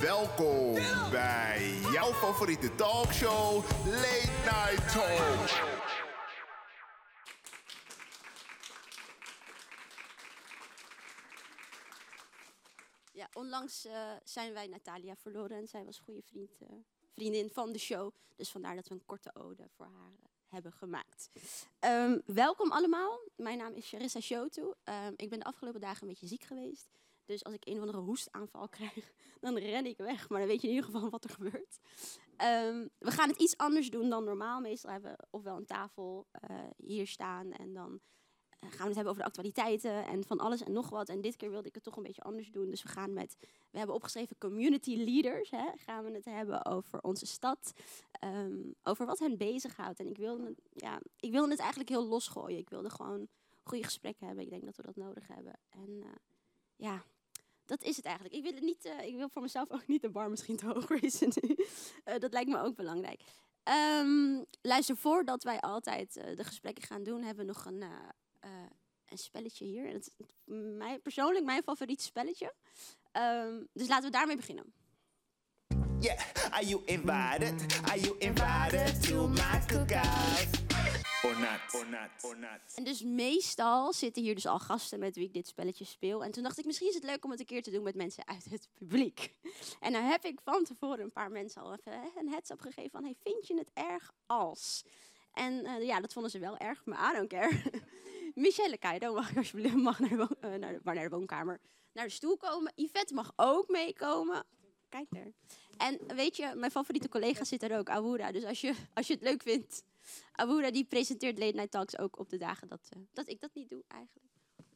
Welkom bij jouw favoriete talkshow, Late Night Talk. Ja, onlangs eh, zijn wij Natalia verloren en zij was goede vriend, eh, vriendin van de show. Dus vandaar dat we een korte ode voor haar eh, hebben gemaakt. Ehm, welkom allemaal. Mijn naam is Charissa Shotu. Ehm, ik ben de afgelopen dagen een beetje ziek geweest. Dus als ik een of andere hoestaanval krijg, dan ren ik weg. Maar dan weet je in ieder geval wat er gebeurt. Ehm, we gaan het iets anders doen dan normaal. Meestal hebben we ofwel een tafel eh, hier staan en dan eh, gaan we het hebben over de actualiteiten en van alles en nog wat. En dit keer wilde ik het toch een beetje anders doen. Dus we gaan met, we hebben opgeschreven community leaders. Hè, gaan we het hebben over onze stad, ehm, over wat hen bezighoudt. En ik wilde, ja, ik wilde het eigenlijk heel losgooien. Ik wilde gewoon goede gesprekken hebben. Ik denk dat we dat nodig hebben. En eh, ja, dat is het eigenlijk. Ik wil, het niet, eh, ik wil voor mezelf ook niet de bar misschien te hoog raisen nu. Eh, dat lijkt me ook belangrijk. Ehm, luister, voordat wij altijd eh, de gesprekken gaan doen, hebben we nog een, een spelletje hier. Is mijn, persoonlijk mijn favoriete spelletje. Ehm, dus laten we daarmee beginnen. Yeah, are you invited? Are you invited to my cookout? Not, or not, or not. En dus meestal zitten hier dus al gasten met wie ik dit spelletje speel. En toen dacht ik, misschien is het leuk om het een keer te doen met mensen uit het publiek. En dan heb ik van tevoren een paar mensen al even een heads-up gegeven van... Hey, vind je het erg als... En eh, ja, dat vonden ze wel erg, maar I don't care. Michelle Keido mag ik alsjeblieft mag naar, de eh, naar, de, maar naar de woonkamer naar de stoel komen. Yvette mag ook meekomen. Kijk daar. En weet je, mijn favoriete collega zit er ook, Awura. Dus als je, als je het leuk vindt, Awura die presenteert Late Night Talks ook op de dagen dat, eh, dat ik dat niet doe eigenlijk.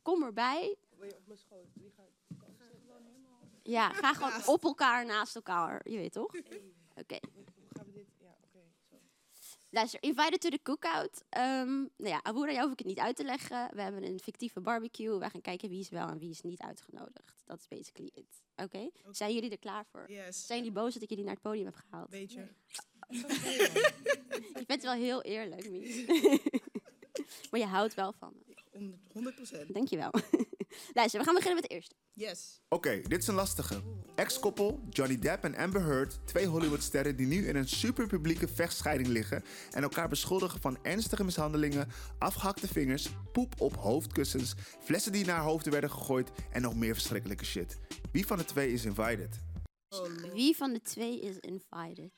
Kom erbij. Wil je op mijn schoot? Wie gaat? Ja, ga gewoon op elkaar naast elkaar. Je weet toch? Oké. Hoe gaan we dit? Ja, oké. zo. Luister, invited to the cookout. Ehm nou ja, Awura, jou hoef ik het niet uit te leggen. We hebben een fictieve barbecue. We gaan kijken wie is wel en wie is niet uitgenodigd. Dat is basically it. Oké? Zijn jullie er klaar voor? Yes. Zijn jullie boos dat ik jullie naar het podium heb gehaald? Beetje. Je bent wel heel eerlijk, Mies. maar je houdt wel van me. 100 procent. Dankjewel. Luister, we gaan beginnen met de eerste. Yes. Oké, dit is een lastige. Ex-koppel Johnny Depp en Amber Heard, twee Hollywoodsterren die nu in een superpublieke vechtscheiding liggen en elkaar beschuldigen van ernstige mishandelingen, afgehakte vingers, poep op hoofdkussens, flessen die naar hoofden werden gegooid en nog meer verschrikkelijke shit. Wie van de twee is invited? Wie van de twee is invited?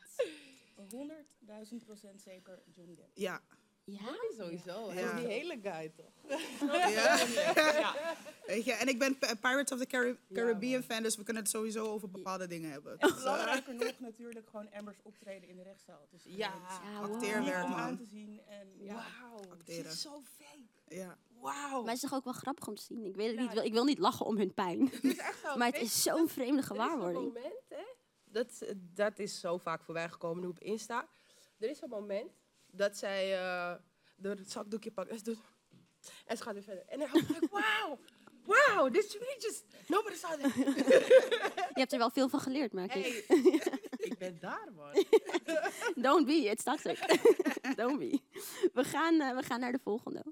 100.000 procent zeker Johnny Depp. Ja. Ja? Ja. Sowieso. Hij is die hele guy toch? ja. Weet je, en ik ben Pirates of the Carib- Caribbean fan, dus we kunnen het sowieso over bepaalde dingen hebben. Dus, eh, Belangrijker nog natuurlijk gewoon Ambers optreden in de rechtszaal. Dus Ja. Ja, wow. Acteerwerk, om aan man. te zien en ja. Wauw. Acteren. zo fake. Ja. Wauw. Maar het is toch ook wel grappig om te zien? Ik, weet het niet, ik wil niet lachen om hun pijn. maar het is zo'n vreemde Er is een gewaarwording. moment, hè? Dat, dat is zo vaak voorbij gekomen nu op Insta. Er is een moment dat zij eh door het zakdoekje pakt en ze doet... En ze gaat weer verder. En dan houdt like, wauw, wauw, this really just... Nobody saw that. Je hebt er wel veel van geleerd, merk ik. Hey, ik ben daar, man. Don't be, it's toxic. Don't be. We gaan, eh, we gaan naar de volgende.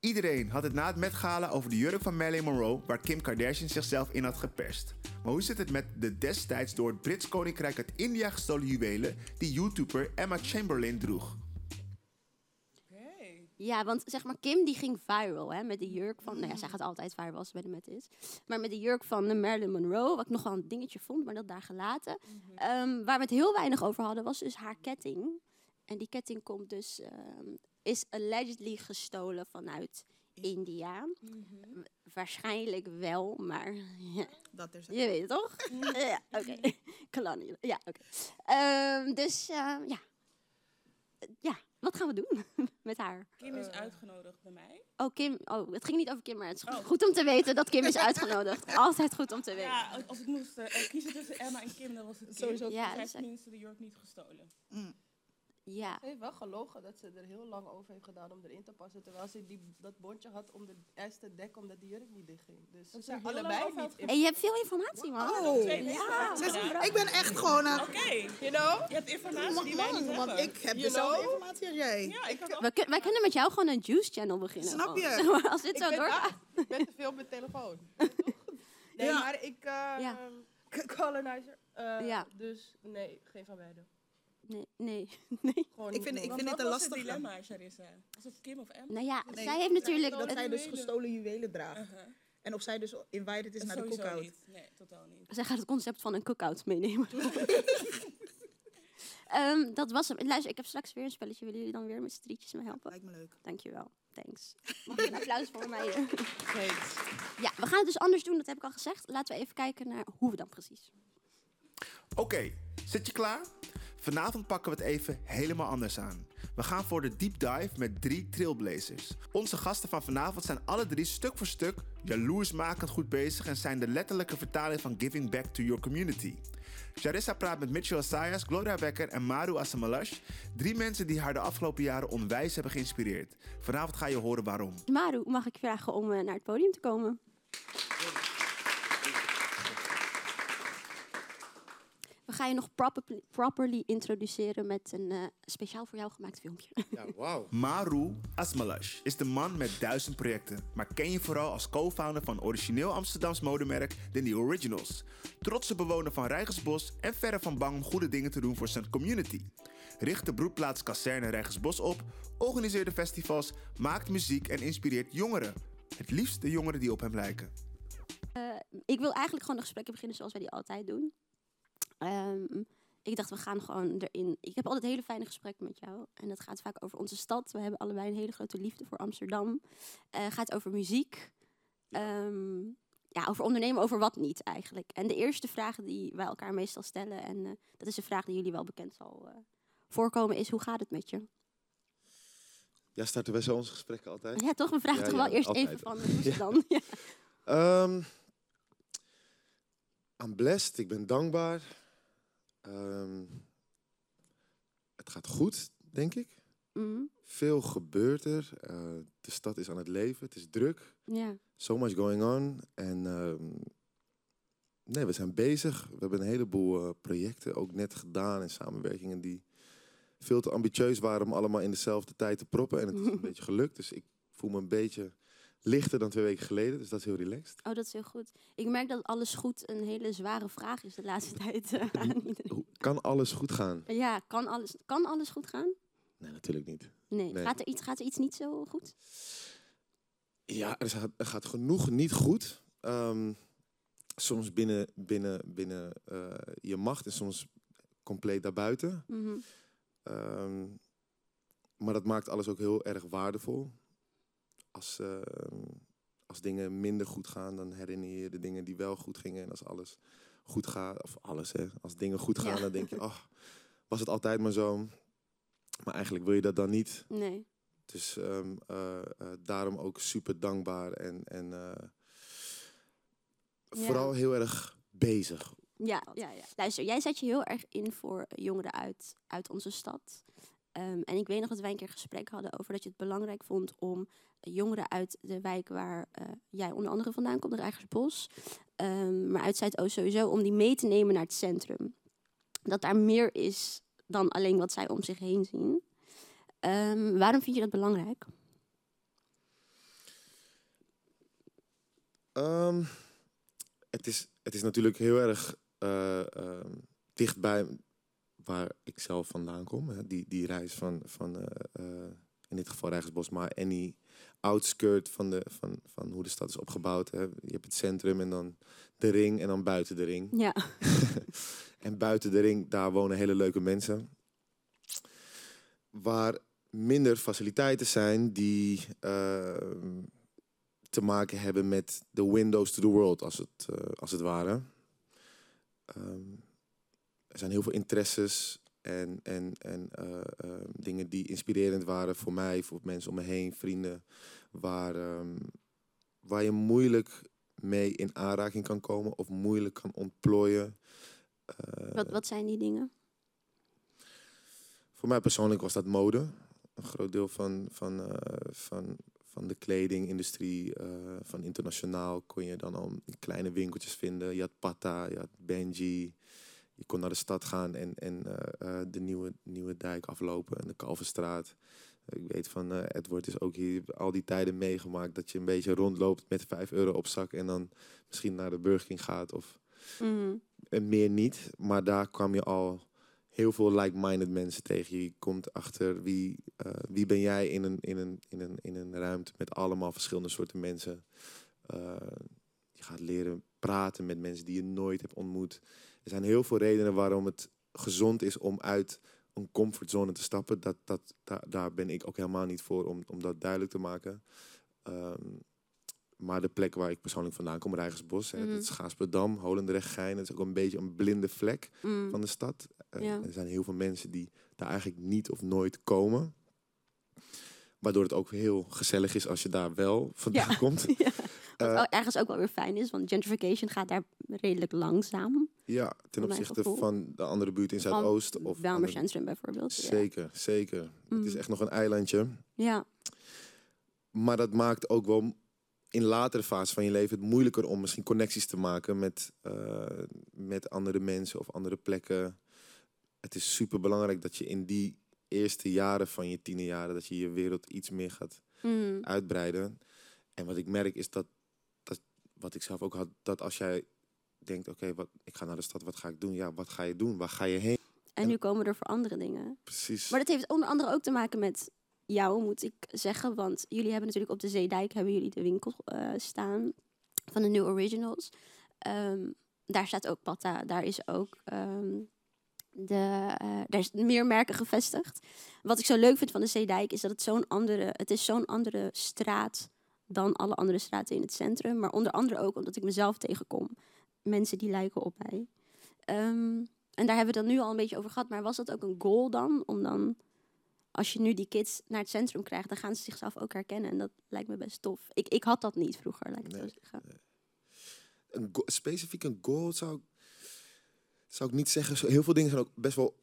Iedereen had het na het Met Gala over de jurk van Marilyn Monroe, waar Kim Kardashian zichzelf in had geperst. Maar hoe zit het met de destijds door het Brits Koninkrijk uit India gestolen juwelen die YouTuber Emma Chamberlain droeg? Ja, want zeg maar, Kim die ging viral hè, met de jurk van... Nou ja, zij gaat altijd viral als ze bij de Met is. Maar met de jurk van de Marilyn Monroe, wat ik nog wel een dingetje vond, maar dat daar gelaten. Ehm, waar we het heel weinig over hadden, was dus haar ketting. En die ketting komt dus, ehm, is allegedly gestolen vanuit India. W- Waarschijnlijk wel, maar ja, Dat er je weet het toch? ja, oké. Kolonial. Ja, oké. Ehm, dus ehm, ja. Eh, ja, wat gaan we doen met haar? Kim is uitgenodigd bij mij. Oh, Kim. Oh, het ging niet over Kim, maar het is Oh. goed om te weten dat Kim is uitgenodigd. Altijd goed om te weten. Ja, als- ik moest eh, kiezen tussen Emma en Kim, dan was het Kim. Sowieso. Ja, heeft is- tenminste de jurk niet gestolen. Ja. Ze heeft wel gelogen dat ze er heel lang over heeft gedaan om erin te passen. Terwijl ze die, dat bondje had om de eerste dek omdat die jurk niet dichtging. Dus ze er zijn allebei niet in. En je hebt veel informatie, man. Oh. Ja. Ik ben echt gewoon... eh, Oké, You know? je hebt informatie die wij niet man, want hebben. ik heb You dezelfde know? informatie als jij. Ja, ik had ook... We, kun- wij kunnen met jou gewoon een juice channel beginnen. Snap je? Als dit Ik zo doorgaat. ik ben te veel op mijn telefoon. Nee, Ja. maar ik... eh Ja. colonizer. Eh, Ja. Dus nee, geen van beiden. Nee, nee, nee. Gewoon Ik vind, ik vind dit een lastige. dilemma, Charissa? Was het Kim of M? Nou ja, Nee, zij heeft natuurlijk... Dat het- zij dus gestolen juwelen draagt. Uh-huh. En of zij dus invited is naar de cookout. niet. Nee, totaal niet. zij gaat het concept van een cookout meenemen. Ehm, dat was hem. Luister, ik heb straks weer een spelletje. Willen jullie dan weer met z'n drietjes me helpen? Lijkt me leuk. Dankjewel. Thanks. Mag ik een applaus voor mij? Thanks. Ja, we gaan het dus anders doen. Dat heb ik al gezegd. Laten we even kijken naar hoe we dan precies. Oké, zit je klaar? Vanavond pakken we het even helemaal anders aan. We gaan voor de deep dive met drie trailblazers. Onze gasten van vanavond zijn alle drie stuk voor stuk jaloersmakend goed bezig en zijn de letterlijke vertaling van giving back to your community. Charissa praat met Mitchell Assayas, Gloria Becker en Maru Asamalash. Drie mensen die haar de afgelopen jaren onwijs hebben geïnspireerd. Vanavond ga je horen waarom. Maru, mag ik vragen om eh, naar het podium te komen? We gaan je nog properly, properly introduceren met een eh, speciaal voor jou gemaakt filmpje. Ja, wow. Maru Asmalash is de man met duizend projecten, maar ken je vooral als co-founder van origineel Amsterdams modemerk The New Originals. Trotse bewoner van Rijgersbos en verre van bang om goede dingen te doen voor zijn community. Richt de broedplaats Kazerne Rijgersbos op, organiseert festivals, maakt muziek en inspireert jongeren. Het liefst de jongeren die op hem lijken. ik wil eigenlijk gewoon de gesprekken beginnen zoals wij die altijd doen. Ehm, ik dacht, we gaan gewoon erin. Ik heb altijd hele fijne gesprekken met jou. En dat gaat vaak over onze stad. We hebben allebei een hele grote liefde voor Amsterdam. Eh gaat over muziek. Ehm, ja, over ondernemen, over wat niet eigenlijk. En de eerste vraag die wij elkaar meestal stellen, en eh, dat is een vraag die jullie wel bekend zal eh, voorkomen, is hoe gaat het met je? Ja, starten wij zo onze gesprekken altijd? Ja, toch? We vragen Ja, toch ja, wel eerst altijd. even van, hoe dan? Ehm I'm blessed, ik ben dankbaar. Ehm, het gaat goed, denk ik. Mhm, Veel gebeurt er. Eh, de stad is aan het leven, het is druk. ja. So much going on. En ehm, nee, we zijn bezig. We hebben een heleboel eh, projecten ook net gedaan en samenwerkingen die veel te ambitieus waren om allemaal in dezelfde tijd te proppen. En het is een beetje gelukt. Dus ik voel me een beetje lichter dan twee weken geleden. Dus dat is heel relaxed. Oh, dat is heel goed. Ik merk dat alles goed een hele zware vraag is de laatste tijd eh, Kan alles goed gaan? Ja, kan alles, kan alles goed gaan? Nee, natuurlijk niet. Nee. Nee. Gaat, er iets, gaat er iets niet zo goed? Ja, er gaat, er gaat genoeg niet goed. Ehm, soms binnen, binnen, binnen eh, je macht en soms compleet daarbuiten. Mhm. Ehm, maar dat maakt alles ook heel erg waardevol. Als, ehm, als dingen minder goed gaan, dan herinner je je de dingen die wel goed gingen. En als alles goed gaat, of alles hè, als dingen goed gaan, Ja. dan denk je, ach, was het altijd maar zo. Maar eigenlijk wil je dat dan niet. Nee. Dus ehm, eh, eh, daarom ook super dankbaar en, en eh, Ja. vooral heel erg bezig. Ja, ja, ja. Luister, jij zet je heel erg in voor jongeren uit, uit onze stad. Ehm, en ik weet nog dat wij een keer gesprek hadden over dat je het belangrijk vond om jongeren uit de wijk waar eh, jij onder andere vandaan komt, de Rijgersbos, ehm, maar uit Zuidoost sowieso, om die mee te nemen naar het centrum. Dat daar meer is dan alleen wat zij om zich heen zien. Ehm, waarom vind je dat belangrijk? Het, is, het is natuurlijk heel erg eh, ehm, dichtbij waar ik zelf vandaan kom. Hè. Die, die reis van, van eh, eh, in dit geval Rijksbos, maar any outskirt van, de, van, van hoe de stad is opgebouwd. Hè. Je hebt het centrum en dan de ring en dan buiten de ring. Ja, En buiten de ring, daar wonen hele leuke mensen. Waar minder faciliteiten zijn die ehm, te maken hebben met de windows to the world, als het, eh, als het ware. Ehm, er zijn heel veel interesses en, en, en eh, ehm, dingen die inspirerend waren voor mij, voor mensen om me heen, vrienden, waar, ehm, waar je moeilijk mee in aanraking kan komen of moeilijk kan ontplooien. Eh, wat, wat zijn die dingen? voor mij persoonlijk was dat mode. Een groot deel van, van, eh, van, van de kledingindustrie, eh, van internationaal, kon je dan al in kleine winkeltjes vinden. Je had Pata, je had Benji. Je kon naar de stad gaan en, en eh, eh, de nieuwe, nieuwe dijk aflopen en de Kalverstraat. Ik weet van eh, Edward is ook hier al die tijden meegemaakt dat je een beetje rondloopt met 5 euro op zak en dan misschien naar de Burger King gaat of Mhm. En meer niet. Maar daar kwam je al heel veel like-minded mensen tegen. Je komt achter wie, wie ben jij in een, in, een, in, een, in een ruimte met allemaal verschillende soorten mensen. Je gaat leren praten met mensen die je nooit hebt ontmoet. Er zijn heel veel redenen waarom het gezond is om uit een comfortzone te stappen. Dat, dat, daar, daar ben ik ook helemaal niet voor om, om dat duidelijk te maken. Ehm, maar de plek waar ik persoonlijk vandaan kom, Rijgersbos, hè, Mhm. het is Gaasperdam, Holendrecht, Gein, het is ook een beetje een blinde vlek Mm. van de stad. Eh, Ja. Er zijn heel veel mensen die daar eigenlijk niet of nooit komen. Waardoor het ook heel gezellig is als je daar wel vandaan Ja. komt. Ja. Wat Eh, ergens ook wel weer fijn is, want gentrification gaat daar redelijk langzaam. Ja, ten opzichte van de andere buurt in Zuidoost. Of Belmer Centrum bijvoorbeeld. Ja. Zeker, zeker. Het is Mm. echt nog een eilandje. Ja. Maar dat maakt ook wel in latere fase van je leven het moeilijker om misschien connecties te maken met, eh, met andere mensen of andere plekken. Het is super belangrijk dat je in die eerste jaren van je tienerjaren, dat je je wereld iets meer gaat Mm. uitbreiden. En wat ik merk is dat wat ik zelf ook had, dat als jij denkt, oké, wat ik ga naar de stad, wat ga ik doen? Ja, wat ga je doen? Waar ga je heen? En nu komen er voor andere dingen. Precies. Maar dat heeft onder andere ook te maken met jou, moet ik zeggen. Want jullie hebben natuurlijk op de Zeedijk hebben jullie de winkel eh, staan van de New Originals. Ehm, daar staat ook Patta. Daar is ook ehm, de, eh, daar is meer merken gevestigd. Wat ik zo leuk vind van de Zeedijk is dat het zo'n andere, het is zo'n andere straat dan alle andere straten in het centrum. Maar onder andere ook omdat ik mezelf tegenkom. Mensen die lijken op mij. Ehm, en daar hebben we het dan nu al een beetje over gehad. Maar was dat ook een goal dan? Om dan, als je nu die kids naar het centrum krijgt, dan gaan ze zichzelf ook herkennen. En dat lijkt me best tof. Ik, ik had dat niet vroeger, laat ik het zo zeggen. een specifiek een goal zou ik, zou ik niet zeggen. Heel veel dingen zijn ook best wel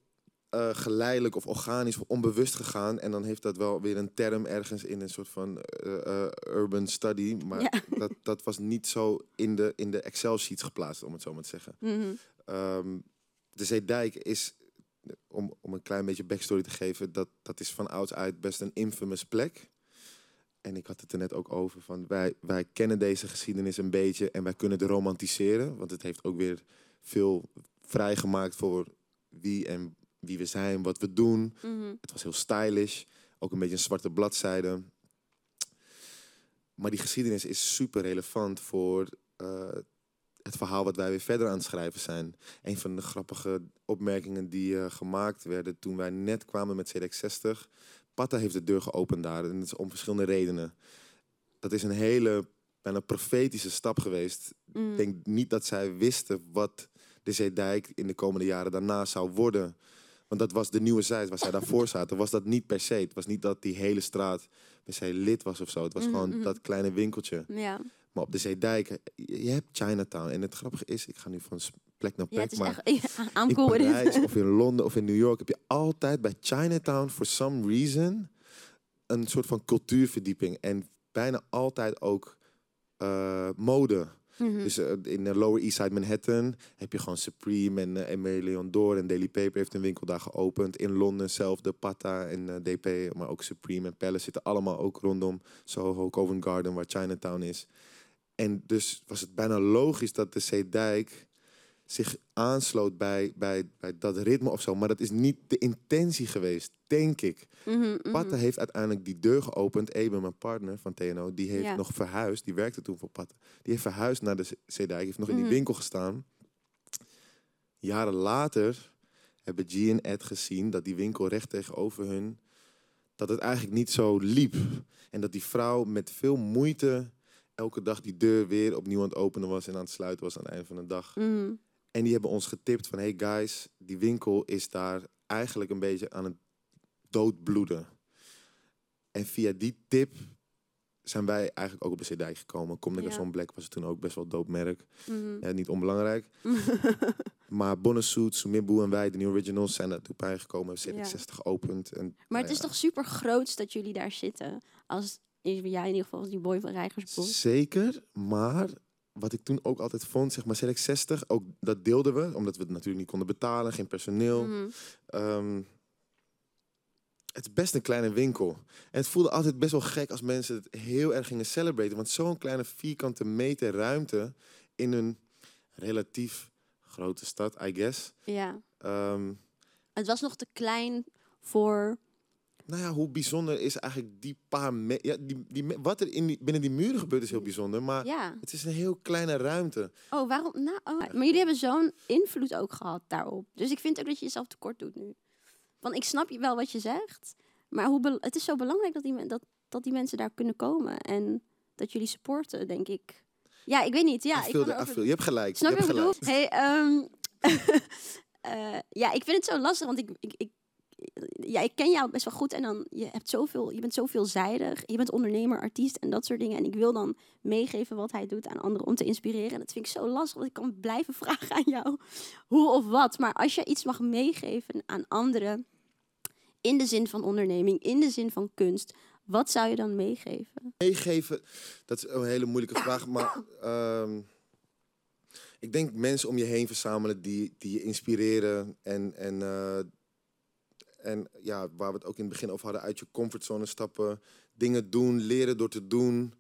eh, geleidelijk of organisch of onbewust gegaan. En dan heeft dat wel weer een term ergens in een soort van eh, eh, urban study. Maar Ja. dat, dat was niet zo in de, in de Excel-sheets geplaatst, om het zo maar te zeggen. Mhm. Ehm, de Zeedijk is, om, om een klein beetje backstory te geven, dat, dat is van ouds uit best een infamous plek. En ik had het er net ook over van wij, wij kennen deze geschiedenis een beetje en wij kunnen het romantiseren. Want het heeft ook weer veel vrijgemaakt voor wie en wie we zijn, wat we doen. Mhm. Het was heel stylish, ook een beetje een zwarte bladzijde. Maar die geschiedenis is super relevant voor eh, het verhaal wat wij weer verder aan het schrijven zijn. Een van de grappige opmerkingen die eh, gemaakt werden toen wij net kwamen met CDX60. Patta heeft de deur geopend daar en dat is om verschillende redenen. Dat is een hele bijna profetische stap geweest. Mhm. Ik denk niet dat zij wisten wat de Zeedijk in de komende jaren daarna zou worden. Want dat was de nieuwe zijde waar zij daarvoor zaten. Was dat niet per se. Het was niet dat die hele straat per se lid was of zo. Het was Mhm, gewoon mhm. dat kleine winkeltje. Ja. Maar op de Zeedijk, je hebt Chinatown. En het grappige is, ik ga nu van plek naar ja, plek. het is maar echt ja, in. Parijs of in Londen of in New York heb je altijd bij Chinatown, for some reason, een soort van cultuurverdieping. En bijna altijd ook eh, mode. Mhm. Dus eh, in de Lower East Side Manhattan heb je gewoon Supreme en uh, Aimé Leon Dor en Daily Paper heeft een winkel daar geopend. In Londen zelf de Patta en eh, DP, maar ook Supreme en Palace zitten allemaal ook rondom Soho, Covent Garden, waar Chinatown is. En dus was het bijna logisch dat de Zeedijk zich aansloot bij, bij, bij dat ritme of zo. Maar dat is niet de intentie geweest, denk ik. Mhm, mhm. Patta heeft uiteindelijk die deur geopend. Eben, mijn partner van TNO, die heeft Ja. nog verhuisd. Die werkte toen voor Patta. Die heeft verhuisd naar de Zeedijk. Heeft nog in die Mhm. winkel gestaan. Jaren later hebben G en Ed gezien dat die winkel recht tegenover hun... dat het eigenlijk niet zo liep. En dat die vrouw met veel moeite elke dag die deur weer opnieuw aan het openen was... en aan het sluiten was aan het einde van de dag. En die hebben ons getipt van... hey guys, die winkel is daar eigenlijk een beetje aan het doodbloeden. En via die tip zijn wij eigenlijk ook op de Zeedijk gekomen. Kom Ja. Zo'n Black was het toen ook best wel dope merk. Mhm. Ja, niet onbelangrijk. maar Bonnesuit, Sumibu en wij, de New Originals, zijn daar toen bij gekomen. Hebben Ja. CDX60 geopend. En, Maar nou het is ja, toch super groot dat jullie daar zitten. Als jij in ieder geval als die boy van Rijgersbos. Zeker, maar wat ik toen ook altijd vond, zeg maar CDX60, ook dat deelden we, omdat we het natuurlijk niet konden betalen, geen personeel. Mhm. Ehm, het is best een kleine winkel. En het voelde altijd best wel gek als mensen het heel erg gingen celebraten. Want zo'n kleine vierkante meter ruimte in een relatief grote stad, I guess. Ja. Ehm, Het was nog te klein voor... nou ja, hoe bijzonder is eigenlijk die paar... me- ja, die, die, me- wat er in die, binnen die muren gebeurt is heel bijzonder, maar Ja. het is een heel kleine ruimte. Oh, waarom? Nou, oh, maar jullie hebben zo'n invloed ook gehad daarop. Dus ik vind ook dat je jezelf tekort doet nu. Want ik snap je wel wat je zegt. Maar hoe het is zo belangrijk dat die, dat, dat die mensen daar kunnen komen. En dat jullie supporten, denk ik. Ja, ik weet niet. Ja, ik kan feel- je hebt gelijk. Snap je je wat ik bedoel? Hey, ehm, eh, ja, ik vind het zo lastig, want ik, ik, ik, ja, ik ken jou best wel goed en dan je hebt zoveel, je bent zo veelzijdig, je bent ondernemer, artiest en dat soort dingen. En ik wil dan meegeven wat hij doet aan anderen om te inspireren. En dat vind ik zo lastig, want ik kan blijven vragen aan jou hoe of wat. Maar als je iets mag meegeven aan anderen in de zin van onderneming, in de zin van kunst, wat zou je dan meegeven? meegeven, dat is een hele moeilijke vraag. Maar ehm, ik denk mensen om je heen verzamelen die, die je inspireren. En, en, eh, en ja, waar we het ook in het begin over hadden, uit je comfortzone stappen. Dingen doen, leren door te doen.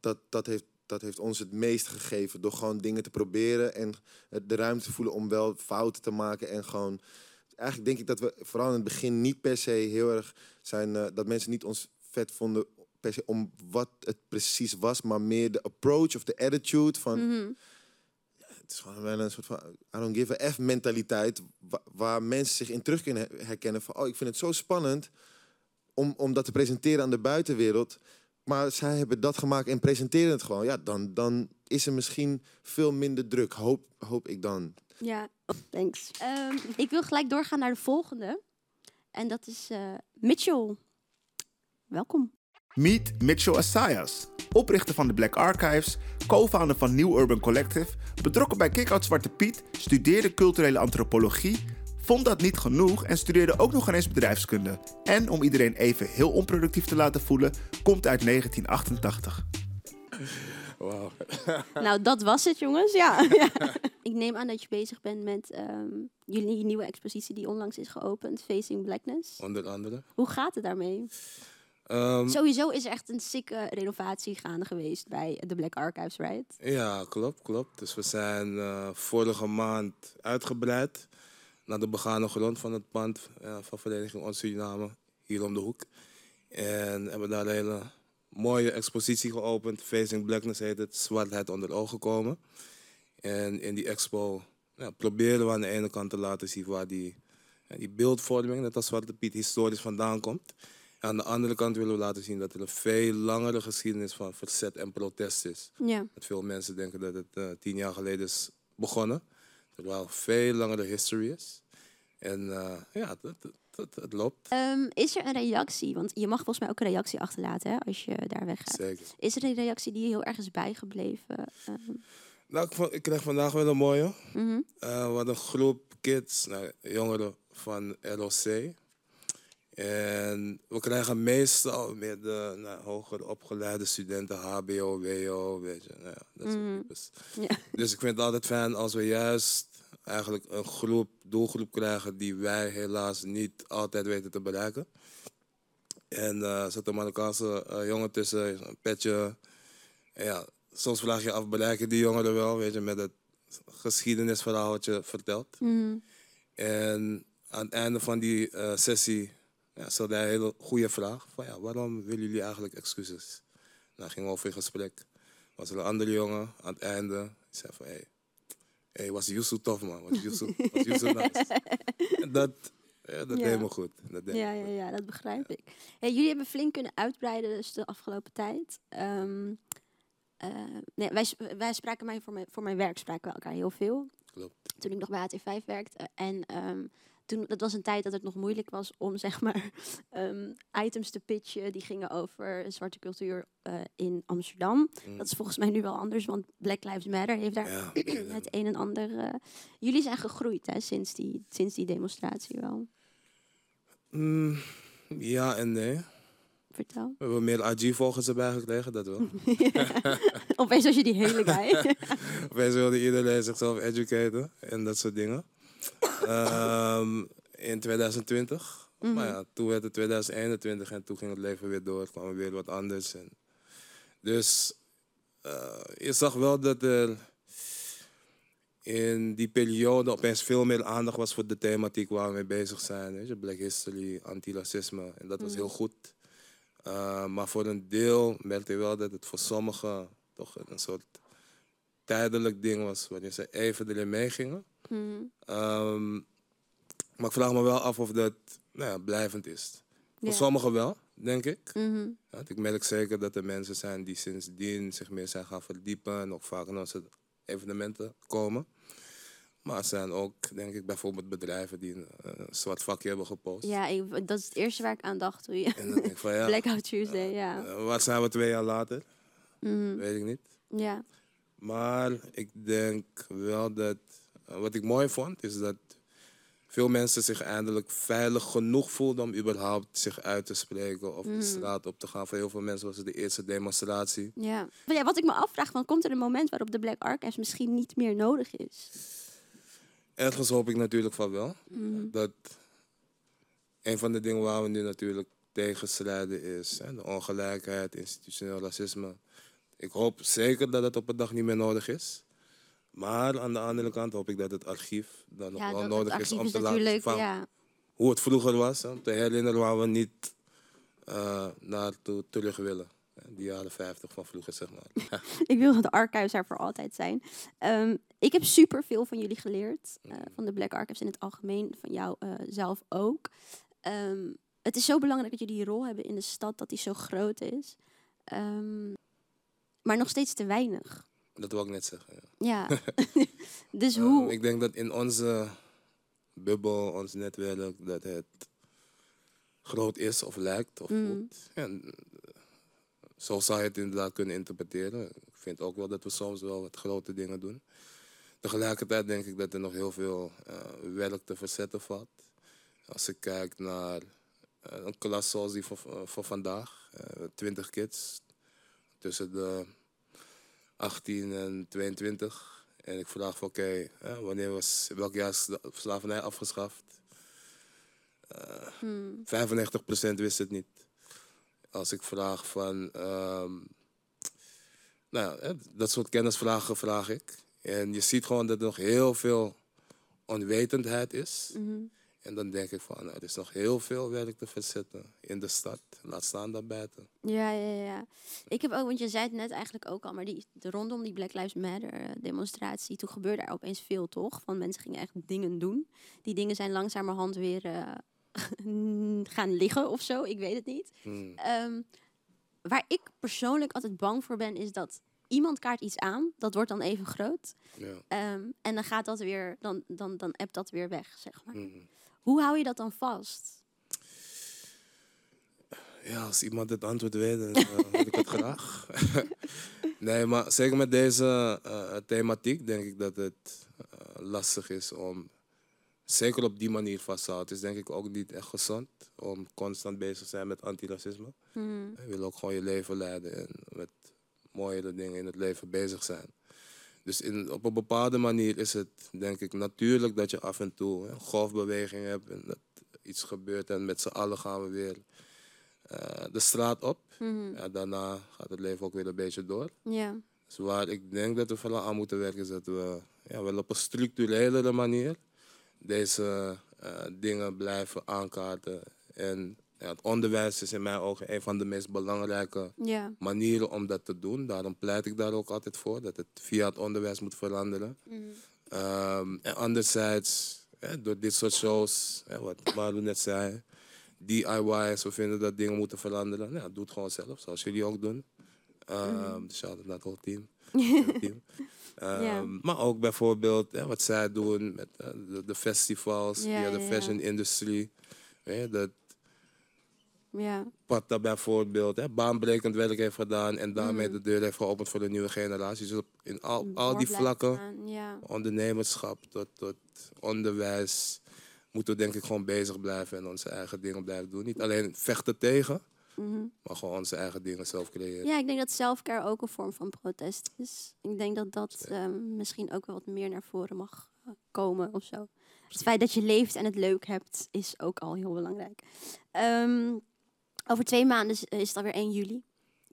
Dat, dat, heeft, dat heeft ons het meest gegeven. Door gewoon dingen te proberen en de ruimte te voelen om wel fouten te maken. En gewoon, eigenlijk denk ik dat we vooral in het begin niet per se heel erg zijn, eh, dat mensen niet ons vet vonden per se om wat het precies was, maar meer de approach of de attitude van Mhm. Het is gewoon wel een soort van I don't give a F mentaliteit wa- waar mensen zich in terug kunnen her- herkennen van oh ik vind het zo spannend om, om dat te presenteren aan de buitenwereld. Maar zij hebben dat gemaakt en presenteren het gewoon. Ja, dan, dan is er misschien veel minder druk, hoop, hoop ik dan. Ja, thanks. Ehm, ik wil gelijk doorgaan naar de volgende. En dat is eh, Mitchell. Welkom. Meet Mitchell Assayas, oprichter van de Black Archives, co-founder van New Urban Collective, betrokken bij Kickout Zwarte Piet, studeerde culturele antropologie, vond dat niet genoeg en studeerde ook nog ineens bedrijfskunde. En om iedereen even heel onproductief te laten voelen, komt uit 1988. Wauw. Nou, dat was het, jongens. Ja. Ja. Ik neem aan dat je bezig bent met ehm, jullie nieuwe expositie die onlangs is geopend, Facing Blackness. Onder andere. Hoe gaat het daarmee? Ehm, Sowieso is er echt een sikke renovatie gaande geweest bij de Black Archives, right? ja, klopt, klopt. Dus we zijn eh, vorige maand uitgebreid naar de begane grond van het pand eh, van Vereniging Ons Suriname, hier om de hoek. En hebben daar een hele mooie expositie geopend. Facing Blackness heet het, Zwartheid onder ogen komen. En in die expo ja, proberen we aan de ene kant te laten zien waar die, ja, die beeldvorming, net als Zwarte Piet, historisch vandaan komt. Aan de andere kant willen we laten zien dat er een veel langere geschiedenis van verzet en protest is. Ja. Dat veel mensen denken dat het eh, tien jaar geleden is begonnen. Terwijl een veel langere history is. En eh, ja, het, het loopt. Ehm, is er een reactie? Want je mag volgens mij ook een reactie achterlaten hè, als je daar weggaat. Zeker. Is er een reactie die je heel erg is bijgebleven? Ehm, Nou, ik, ik kreeg vandaag wel een mooie. mhm. Eh, we hadden een groep kids, nou, jongeren van ROC. En we krijgen meestal meer de nou, hoger opgeleide studenten, HBO, WO, weet je. Nou ja, dat soort Mhm. types. Ja. Dus ik vind het altijd fijn als we juist eigenlijk een groep, doelgroep krijgen die wij helaas niet altijd weten te bereiken. En eh er zit een Marokkaanse eh, jongen tussen, een petje. En ja, soms vraag je af, bereiken die jongeren wel, weet je, met het geschiedenisverhaal wat je vertelt. Mhm. En aan het einde van die eh, sessie ja, stelde hij een hele goede vraag. Van, ja, waarom willen jullie eigenlijk excuses? Nou, gingen we over in gesprek. Was er een andere jongen aan het einde. Die zei van, hé, hey, hey, was Yusuf tof man. Was Yusuf, was nice. En dat, ja, dat Ja. deed me goed. Dat deed me Ja, ja, ja, dat begrijp ik. Hey, jullie hebben flink kunnen uitbreiden dus de afgelopen tijd. Ehm, eh, nee, wij, wij spraken mij voor, mijn voor mijn werk spraken we elkaar heel veel. Klopt. Toen ik nog bij HT5 werkte. En ehm, toen, dat was een tijd dat het nog moeilijk was om zeg maar ehm, items te pitchen. Die gingen over zwarte cultuur eh, in Amsterdam. Mm. Dat is volgens mij nu wel anders, want Black Lives Matter heeft daar Ja, het een en ander. eh, jullie zijn gegroeid hè, sinds, die, sinds die demonstratie wel. Mm, ja en nee. Vertel. We hebben meer AG-volgers erbij gekregen, dat wel. Opeens als je die hele guy. Opeens wilde iedereen zichzelf educaten en dat soort dingen. Ehm, in 2020. Mhm. Maar ja, toen werd het 2021 en toen ging het leven weer door. kwam er weer wat anders. En dus eh, je zag wel dat er in die periode opeens veel meer aandacht was voor de thematiek waar we mee bezig zijn. Weet je? Black history, antiracisme. En dat was heel goed. Uh, maar voor een deel merkte je wel dat het voor sommigen toch een soort tijdelijk ding was, wanneer ze even erin meegingen. Ehm, maar ik vraag me wel af of dat nou ja, blijvend is. Voor Ja. sommigen wel, denk ik. Mhm. Ja, ik merk zeker dat er mensen zijn die sindsdien zich meer zijn gaan verdiepen en ook vaak naar onze evenementen komen. Maar er zijn ook, denk ik, bijvoorbeeld bedrijven die een, eh, zwart vakje hebben gepost. Ja, ik, dat is het eerste waar ik aan dacht toen je... En dan denk ik van ja, Blackout Tuesday, ja. eh, waar zijn we twee jaar later? Mhm. Weet ik niet. Ja. Maar ik denk wel dat, eh, wat ik mooi vond, is dat veel mensen zich eindelijk veilig genoeg voelden om überhaupt zich uit te spreken of de straat op te gaan. Voor heel veel mensen was het de eerste demonstratie. Ja. Ja, wat ik me afvraag, van, komt er een moment waarop de Black Archives misschien niet meer nodig is? Ergens hoop ik natuurlijk van wel. Mhm. Dat een van de dingen waar we nu natuurlijk tegen strijden is hè, de ongelijkheid, institutioneel racisme. Ik hoop zeker dat het op een dag niet meer nodig is. Maar aan de andere kant hoop ik dat het archief dan nog Ja, wel nodig is om is te laten van ja. hoe het vroeger was. Om te herinneren waar we niet eh naartoe terug willen. Die jaren 50 van vroeger, zeg maar. Ik wil dat de archives er voor altijd zijn. Ehm, ik heb super veel van jullie geleerd. eh, van de Black Archives in het algemeen. Van jou eh, zelf ook. Ehm, het is zo belangrijk dat jullie die rol hebben in de stad. Dat die zo groot is. Ehm, maar nog steeds te weinig. Dat wil ik net zeggen. Ja. Ja. dus Ehm, hoe... ik denk dat in onze bubbel, ons netwerk, dat het groot is of lijkt of Mm. voelt. En, eh, zo zou je het inderdaad kunnen interpreteren. Ik vind ook wel dat we soms wel wat grote dingen doen. Tegelijkertijd denk ik dat er nog heel veel eh, werk te verzetten valt. Als ik kijk naar eh, een klas zoals die van, van vandaag, 20 kids tussen de 18 en 22. En ik vraag van oké, wanneer was, welk jaar is de slavernij afgeschaft? Eh, Hmm. 95% wist het niet. Als ik vraag van, ehm, nou ja, dat soort kennisvragen vraag ik. En je ziet gewoon dat er nog heel veel onwetendheid is. Mhm. En dan denk ik van, nou, er is nog heel veel werk te verzetten in de stad. Laat staan daarbuiten. Ja, ja, ja. Ik heb ook, want je zei het net eigenlijk ook al, maar die, de, rondom die Black Lives Matter eh, demonstratie, toen gebeurde er opeens veel, toch? Van mensen gingen echt dingen doen. Die dingen zijn langzamerhand weer eh, gaan liggen of zo, ik weet het niet. Hmm. Ehm, waar ik persoonlijk altijd bang voor ben, is dat iemand kaart iets aan, dat wordt dan even groot. Ja. Ehm, en dan gaat dat weer, dan, dan, dan appt dat weer weg, zeg maar. Hmm. Hoe hou je dat dan vast? Ja, als iemand het antwoord weet, dan uh, wil ik het graag. nee, maar zeker met deze eh, thematiek denk ik dat het eh, lastig is om zeker op die manier vast te houden. Het is denk ik ook niet echt gezond om constant bezig te zijn met antiracisme. Hmm. Je wil ook gewoon je leven leiden en met mooiere dingen in het leven bezig zijn. Dus in, op een bepaalde manier is het denk ik natuurlijk dat je af en toe een golfbeweging hebt en dat iets gebeurt en met z'n allen gaan we weer eh, de straat op. Mhm. Ja, daarna gaat het leven ook weer een beetje door. Dus waar ik denk dat we vooral aan moeten werken is dat we ja, wel op een structurelere manier deze eh, dingen blijven aankaarten. En ja, het onderwijs is in mijn ogen een van de meest belangrijke Ja. manieren om dat te doen. Daarom pleit ik daar ook altijd voor, dat het via het onderwijs moet veranderen. Mhm. Ehm, en anderzijds, door dit soort shows, wat Maru net zei, DIY's, we vinden dat dingen moeten veranderen. Nou, doe het gewoon zelf, zoals jullie ook doen. Ehm Dus shout-out naar het whole team. Team. Ja. Maar ook bijvoorbeeld wat zij doen met eh, de, de festivals, Ja, via de ja, ja. fashion industry. Hè, dat Ja. Patta bijvoorbeeld, hè, baanbrekend werk heeft gedaan en daarmee Mhm. de deur heeft geopend voor de nieuwe generatie. Dus in al, al die vlakken, Ja. ondernemerschap tot, tot onderwijs, moeten we denk ik gewoon bezig blijven en onze eigen dingen blijven doen. Niet alleen vechten tegen, Mhm. maar gewoon onze eigen dingen zelf creëren. ja, ik denk dat selfcare ook een vorm van protest is. Ik denk dat dat ehm, misschien ook wel wat meer naar voren mag eh, komen of zo. Het feit dat je leeft en het leuk hebt, is ook al heel belangrijk. Ehm, over twee maanden is, is het alweer 1 juli.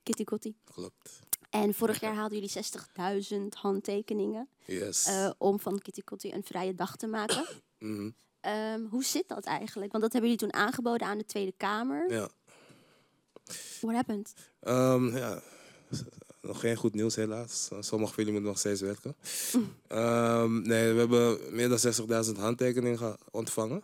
Kitty Kotti. Klopt. En vorig jaar haalden jullie 60.000 handtekeningen Yes. eh, om van Kitty Kotti een vrije dag te maken. Mhm. Ehm, hoe zit dat eigenlijk? Want dat hebben jullie toen aangeboden aan de Tweede Kamer. Ja. What happened? Ehm, ja. Nog geen goed nieuws helaas. Sommige van jullie moeten nog steeds werken. Ehm, nee, we hebben meer dan 60.000 handtekeningen ge- ontvangen.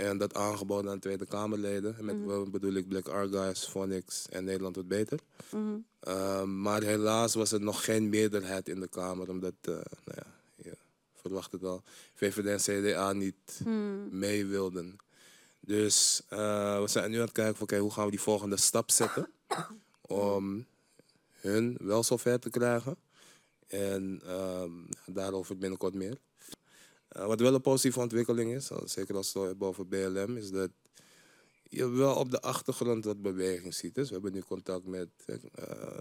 En dat aangeboden aan Tweede Kamerleden. En met we bedoel ik Black Archives, Phonics en Nederland wordt beter. Mhm. Ehm, maar helaas was er nog geen meerderheid in de Kamer. Omdat, eh, nou ja, je verwacht het al, VVD en CDA niet Hmm. mee wilden. Dus eh, we zijn nu aan het kijken van oké, hoe gaan we die volgende stap zetten om hun wel zover te krijgen. En ehm, daarover binnenkort meer. Eh, wat wel een positieve ontwikkeling is, zeker als we over BLM, is dat je wel op de achtergrond wat beweging ziet. Dus we hebben nu contact met, eh,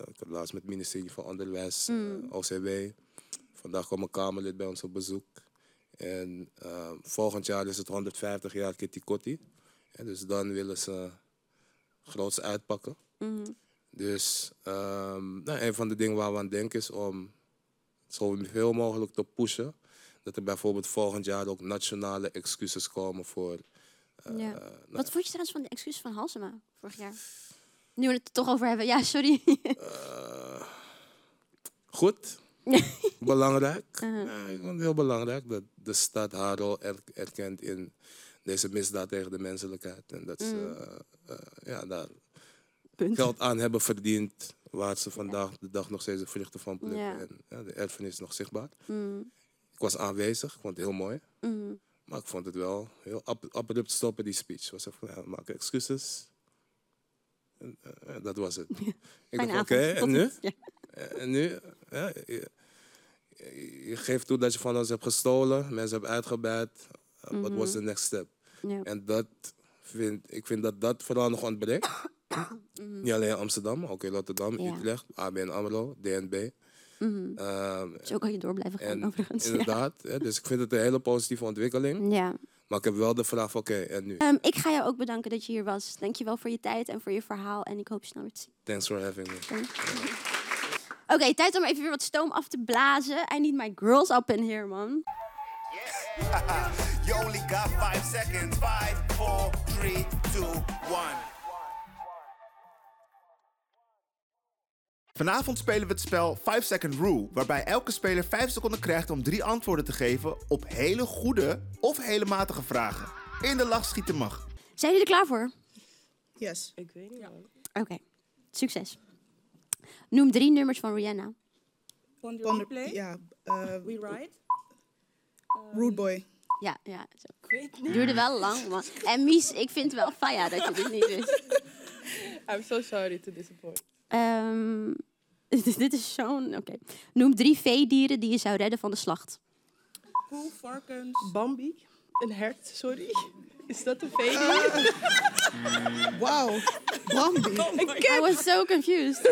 ik laatst met het ministerie van Onderwijs, eh, OCW. Vandaag kwam een Kamerlid bij ons op bezoek. En volgend jaar is het 150 jaar Kitty Kotti. En dus dan willen ze groots uitpakken. Mhm. Dus ehm, nou, een van de dingen waar we aan denken is om zoveel mogelijk te pushen. Dat er bijvoorbeeld volgend jaar ook nationale excuses komen voor. eh, Ja. nou, Wat vond je trouwens van de excuus van Halsema vorig jaar? Nu we het er toch over hebben. Ja, sorry. eh, goed, belangrijk. Uh-huh. Ja, ik vond het heel belangrijk dat de stad haar rol er- erkent in deze misdaad tegen de menselijkheid. En dat ze eh, eh, ja, daar Punt. geld aan hebben verdiend. Waar ze vandaag de dag nog steeds de vruchten van plukken. Ja. En ja, de erfenis is nog zichtbaar. Mm, Ik was aanwezig, ik vond het heel mooi. mm. Maar ik vond het wel heel ab- abrupt stoppen, die speech. Was even, maken excuses. En, eh, dat was het. Ik dacht, oké. Tot en nu? Ja. Eh, En nu? Ja, je, geeft toe dat je van ons hebt gestolen, mensen hebt uitgebuit. What was the next step? Ja. En dat vind, ik vind dat dat vooral nog ontbreekt. Niet alleen Amsterdam, ook in Rotterdam, Mhm. Utrecht, ABN AMRO, DNB. Zo kan je door blijven gaan, en overigens. Ja. inderdaad, hè, dus ik vind het een hele positieve ontwikkeling. Ja. Maar ik heb wel de vraag oké, en nu? Ehm, ik ga jou ook bedanken dat je hier was. Dankjewel voor je tijd en voor je verhaal. En ik hoop je snel weer te zien. Thanks for having me. Oké, tijd om even weer wat stoom af te blazen. I need my girls up in here, man. You only got five seconds. Five, four, three, two, one. Vanavond spelen we het spel 5 Second Rule, waarbij elke speler 5 seconden krijgt om drie antwoorden te geven op hele goede of hele matige vragen. In de lach schieten mag. Zijn jullie er klaar voor? Yes. Ik weet niet. Oké, succes. Noem drie nummers van Rihanna. Ponder, Replay, ja, eh, We Ride. Rude Boy. Ja, ja. Zo. Ik weet niet. Duurde wel lang, man. En Mies, ik vind wel faya dat je dit niet wist. I'm so sorry to disappoint. Ehm, dit is zo'n... Oké. Noem drie veedieren die je zou redden van de slacht. Koe, varkens. Bambi, een hert, sorry. Is dat een veedier? Wauw. Bambi. I was so confused.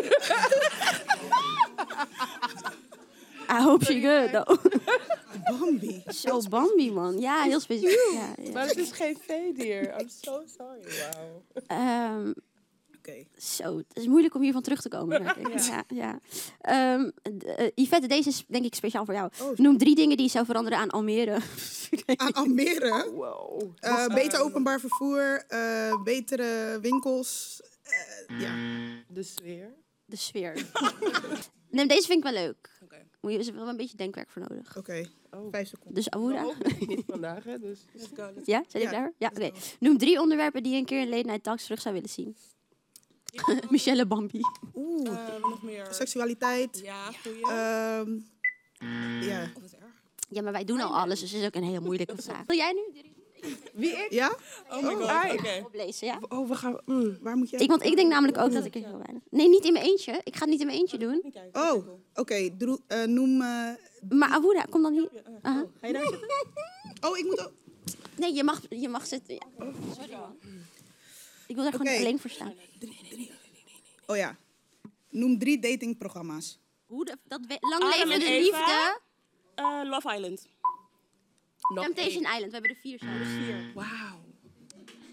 I hope she good, though. Bambi. Zo Bambi, man. Ja, heel specifiek. Ja, ja. maar het is geen veedier. I'm so sorry. Wow. Ehm, Oké. zo, het is moeilijk om hiervan terug te komen. ik. Ja, ja. Ehm, eh, Yvette, deze is denk ik speciaal voor jou. Oh. Noem drie dingen die je zou veranderen aan Almere. Aan Almere. Wow. Eh, beter openbaar vervoer. eh, betere winkels. eh, ja. De sfeer. De sfeer. nee, deze vind ik wel leuk. Oké. Moet je er wel een beetje denkwerk voor nodig. Oké. Oh. Vijf seconden. Dus Awoura. Oh, niet vandaag, hè? Dus. Let's go. Let's Ja, zijn jullie Ja, daar? Ja, oké. Noem drie onderwerpen die je een keer in Late Night Talks terug zou willen zien. Michelle Bambi. Oeh. Eh, nog meer. Seksualiteit. Ja, goeie. Ehm, ja. Oh, wat erg. Ja, maar wij doen al alles, dus het is ook een hele moeilijke vraag. Wil jij nu Wie ik? Ja? Oh my god. ai. Oké. oplezen? Ja. Oh, we gaan. mm. Waar moet jij? Ik, want ik denk namelijk ook dat ik er heel weinig... Nee, niet in mijn eentje. Ik ga het niet in mijn eentje doen. Niet kijken. Oh, Oké, eh, noem. eh, Maar Awoura, kom dan hier. Ja, Aha. oh, Ga je daar zitten? oh, ik moet ook. Nee, je mag, je mag zitten. Ja. Sorry man. Ik wil daar Oké. gewoon alleen voor staan. Oh ja. Noem drie datingprogramma's. Hoe de, dat we, lang Adam leven de Eva. liefde. Eh, Love Island. Nog Temptation. Island, we hebben er vier zelfs. Vier. Wauw.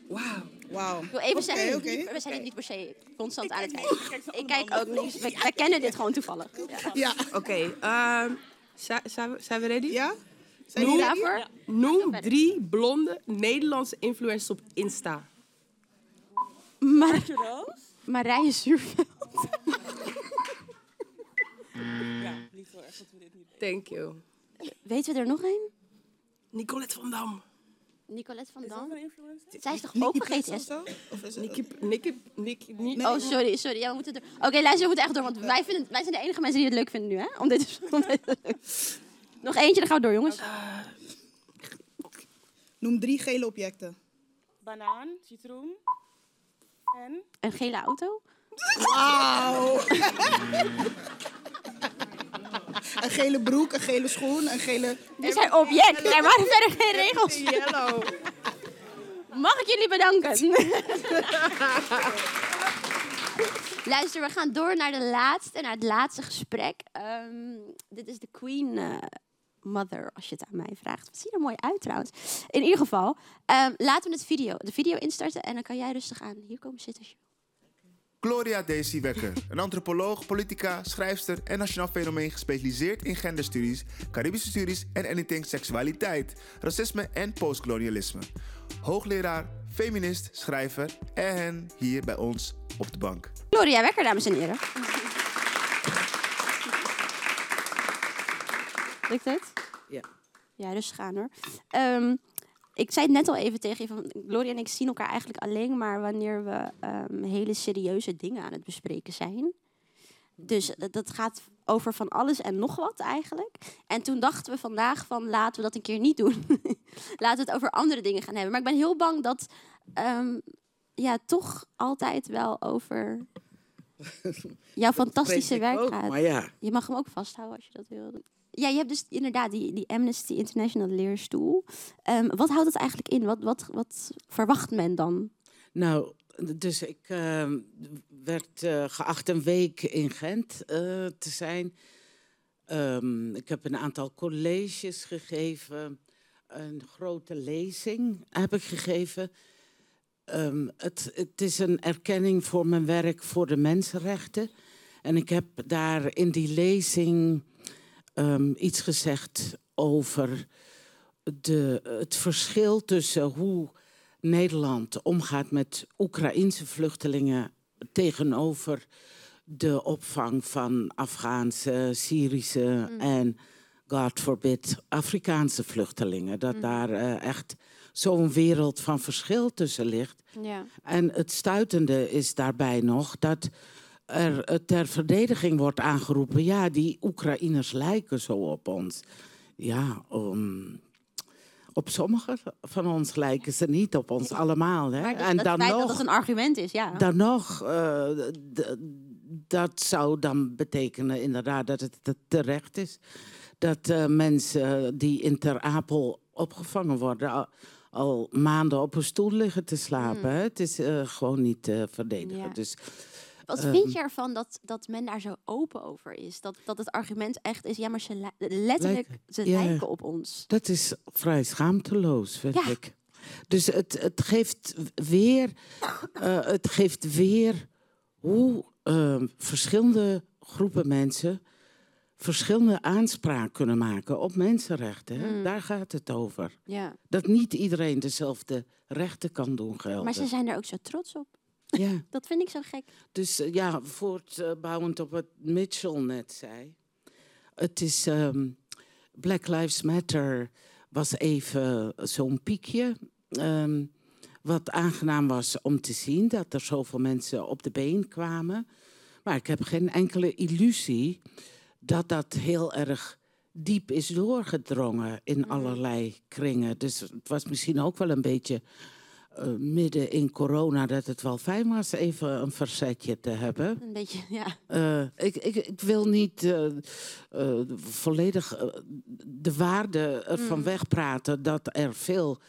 Wauw. Wauw. Ik wil even zeggen, oké. niet- we zijn niet per se constant aan het kijken. Ik kijk ook niks. Wij, wij kennen dit gewoon toevallig. Ja. Ja. Oké, ehm, zi- zijn, we, zijn we ready? Ja? Zijn Noem jullie ready? daarvoor. Noem drie blonde Nederlandse influencers op Insta. Roos? Marije Zuurveld. Ja, niet zo erg dat we dit niet weten. Thank you. Weten we er nog een? Nicolette van Dam. Nicolette van Dam. een influencer? Zij is toch ook vergeten? Nicky, Nicky. Oh, sorry, sorry. Ja, we moeten er... Oké, luister, we moeten echt door, want wij, vinden, wij zijn de enige mensen die het leuk vinden nu, hè? Om dit, om dit te doen. Nog eentje, dan gaan we door, jongens. Noem drie gele objecten. Banaan, citroen en... Een gele auto? Wauw. een gele broek, een gele schoen, een gele... Dit zijn objecten, er waren verder geen regels. Yellow. Mag ik jullie bedanken? Luister, we gaan door naar de laatste, naar het laatste gesprek. Ehm, dit is de Queen eh, Mother, als je het aan mij vraagt. Wat ziet er mooi uit trouwens. In ieder geval, ehm, laten we het video, de video instarten en dan kan jij rustig aan hier komen zitten. Gloria Daisy Wekker, een antropoloog, politica, schrijfster en nationaal fenomeen gespecialiseerd in genderstudies, Caribische studies en anything seksualiteit, racisme en postkolonialisme. Hoogleraar, feminist, schrijver en hier bij ons op de bank. Gloria Wekker, dames en heren. Lukt het? Ja. Ja, rustig aan hoor. Ehm, ik zei het net al even tegen je, van Gloria en ik zien elkaar eigenlijk alleen maar wanneer we ehm, hele serieuze dingen aan het bespreken zijn. Dus dat, dat gaat over van alles en nog wat eigenlijk. En toen dachten we vandaag van laten we dat een keer niet doen. laten we het over andere dingen gaan hebben. Maar ik ben heel bang dat ehm, ja, toch altijd wel over jouw fantastische werk ook, gaat. Maar ja, Je mag hem ook vasthouden als je dat wil. Ja, je hebt dus inderdaad die, die Amnesty International leerstoel. Ehm, wat houdt het eigenlijk in? Wat, wat, wat verwacht men dan? nou, dus ik ehm, werd eh, geacht een week in Gent eh, te zijn. Ehm, ik heb een aantal colleges gegeven. Een grote lezing heb ik gegeven. Het, het is een erkenning voor mijn werk voor de mensenrechten. En ik heb daar in die lezing ehm, iets gezegd over de, het verschil tussen hoe Nederland omgaat met Oekraïnse vluchtelingen tegenover de opvang van Afghaanse, Syrische en, God forbid, Afrikaanse vluchtelingen. Dat daar eh, echt zo'n wereld van verschil tussen ligt. Ja. En het stuitende is daarbij nog dat er eh, ter verdediging wordt aangeroepen... ja, die Oekraïners lijken zo op ons. Ja, um, op sommigen van ons lijken ze niet op ons allemaal. Hè? Maar en dan nog, dat het een argument is, ja. dan nog eh, dat zou dan betekenen inderdaad dat het te- terecht is... dat eh, mensen die in Ter Apel opgevangen worden... Al, al maanden op een stoel liggen te slapen. hè. Het is gewoon niet te verdedigen. Hmm. Ja. Dus Wat ehm, vind je ervan dat, dat men daar zo open over is? Dat, dat het argument echt is, ja, maar ze li- letterlijk, ze ja. lijken op ons. Dat is vrij schaamteloos, vind Ja. ik. Dus het, het geeft weer, eh, het geeft weer hoe eh, verschillende groepen mensen verschillende aanspraak kunnen maken op mensenrechten. hè. Mm. Daar gaat het over. Ja. Dat niet iedereen dezelfde rechten kan doen gelden. Maar ze zijn er ook zo trots op. ja. Dat vind ik zo gek. Dus eh, ja, voortbouwend op wat Mitchell net zei. Het is ehm, Black Lives Matter was even zo'n piekje. ehm, wat aangenaam was om te zien dat er zoveel mensen op de been kwamen. Maar ik heb geen enkele illusie dat dat heel erg diep is doorgedrongen in allerlei kringen. Dus het was misschien ook wel een beetje eh, midden in corona dat het wel fijn was even een verzetje te hebben. Een beetje, ja. Eh, ik, ik, ik wil niet eh, volledig de waarde ervan wegpraten dat er veel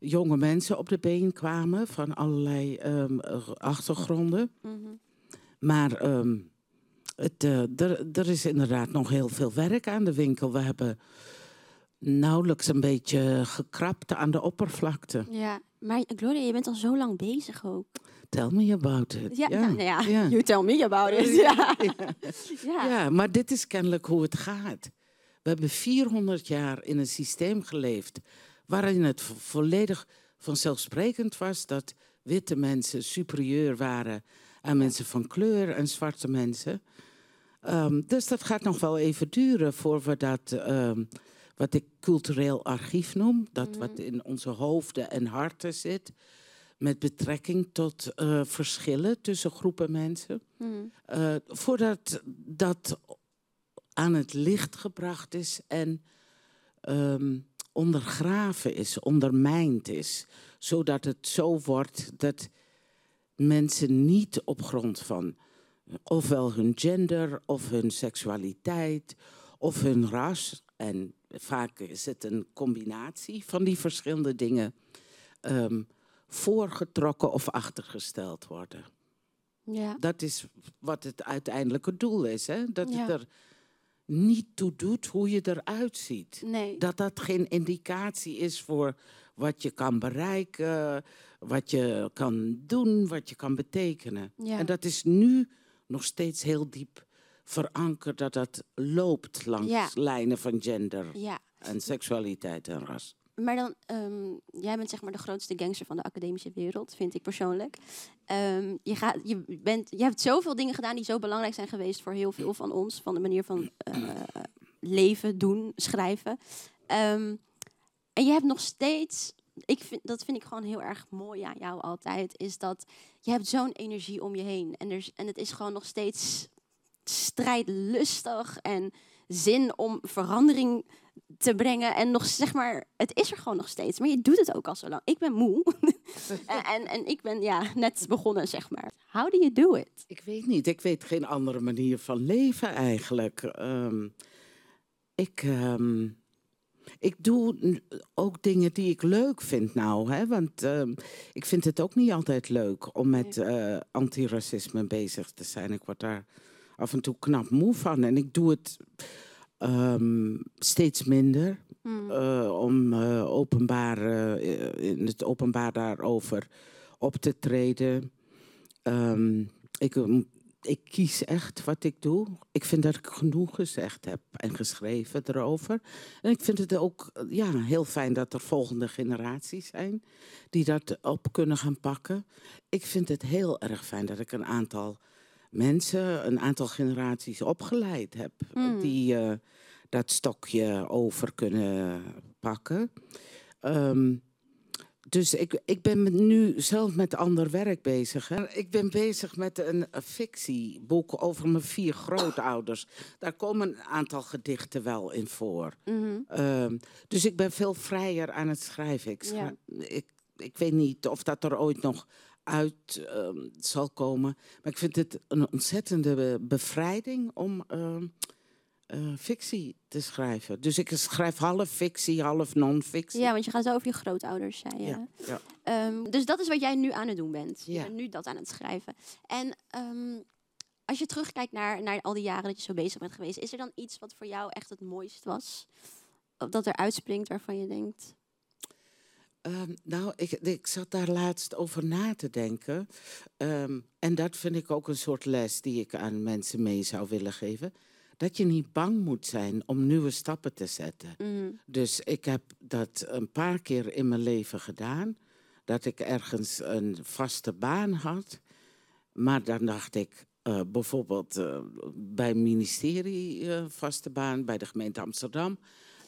jonge mensen op de been kwamen van allerlei ehm, eh, achtergronden. Mhm. Maar ehm, het, er is inderdaad nog heel veel werk aan de winkel. We hebben nauwelijks een beetje gekrapt aan de oppervlakte. Ja, Maar Gloria, je bent al zo lang bezig ook. Tell me about it. Ja, nou, nou ja, ja. you tell me about it. Ja. Ja. Ja, maar dit is kennelijk hoe het gaat. We hebben 400 jaar in een systeem geleefd waarin het vo- volledig vanzelfsprekend was dat witte mensen superieur waren aan mensen van kleur en zwarte mensen. Ehm, dus dat gaat nog wel even duren voor we dat, ehm, wat ik cultureel archief noem, dat wat in onze hoofden en harten zit, met betrekking tot eh, verschillen tussen groepen mensen. Hmm. Eh, voordat dat aan het licht gebracht is en ehm, ondergraven is, ondermijnd is. Zodat het zo wordt dat mensen niet op grond van ofwel hun gender of hun seksualiteit of hun ras, en vaak is het een combinatie van die verschillende dingen, ehm, voorgetrokken of achtergesteld worden. Ja. Dat is wat het uiteindelijke doel is. Hè? Dat Ja. het er niet toe doet hoe je eruit ziet. Nee. Dat dat geen indicatie is voor wat je kan bereiken, wat je kan doen, wat je kan betekenen. Ja. En dat is nu nog steeds heel diep verankerd dat dat loopt langs Ja. lijnen van gender Ja. en seksualiteit en ras. Maar dan, ehm, jij bent zeg maar de grootste gangster van de academische wereld, vind ik persoonlijk. Ehm, je, gaat, je, bent, je hebt zoveel dingen gedaan die zo belangrijk zijn geweest voor heel veel van ons. Van de manier van eh, leven, doen, schrijven. Ehm, en je hebt nog steeds, ik vind, dat vind ik gewoon heel erg mooi aan jou altijd, is dat je hebt zo'n energie om je heen. En, er, en het is gewoon nog steeds strijdlustig en zin om verandering te brengen. En nog zeg maar, het is er gewoon nog steeds. Maar je doet het ook al zo lang. Ik ben moe. en, en, en ik ben ja, net begonnen, zeg maar. How do you do it? Ik weet niet. Ik weet geen andere manier van leven eigenlijk. Ehm, ik, ehm, ik doe ook dingen die ik leuk vind nou. Hè? Want ehm, ik vind het ook niet altijd leuk om met eh, antiracisme bezig te zijn. Ik word daar af en toe knap moe van. En ik doe het ehm, steeds minder. eh, om eh, openbaar, eh, in het openbaar daarover op te treden. Ehm, ik, ik kies echt wat ik doe. Ik vind dat ik genoeg gezegd heb en geschreven erover. En ik vind het ook ja, heel fijn dat er volgende generaties zijn die dat op kunnen gaan pakken. Ik vind het heel erg fijn dat ik een aantal mensen, een aantal generaties opgeleid heb die eh, dat stokje over kunnen pakken. Ehm, dus ik, ik ben nu zelf met ander werk bezig. Hè. Ik ben bezig met een, fictieboek over mijn vier grootouders. Daar komen een aantal gedichten wel in voor. Ehm, dus ik ben veel vrijer aan het schrijven. Ik, ik, ik weet niet of dat er ooit nog uit ehm, zal komen. Maar ik vind het een ontzettende be- bevrijding om ehm, eh, fictie te schrijven. Dus ik schrijf half fictie, half non-fictie. Ja, want je gaat zo over je grootouders, zei je. Ja, ja. Ehm, dus dat is wat jij nu aan het doen bent. Je Ja. bent nu dat aan het schrijven. En als je terugkijkt naar, naar al die jaren dat je zo bezig bent geweest, is er dan iets wat voor jou echt het mooist was? Of dat er uitspringt waarvan je denkt. Ehm, nou, ik, ik zat daar laatst over na te denken. Ehm, en dat vind ik ook een soort les die ik aan mensen mee zou willen geven. Dat je niet bang moet zijn om nieuwe stappen te zetten. Dus ik heb dat een paar keer in mijn leven gedaan. Dat ik ergens een vaste baan had. Maar dan dacht ik eh, bijvoorbeeld eh, bij het ministerie eh, vaste baan, bij de gemeente Amsterdam.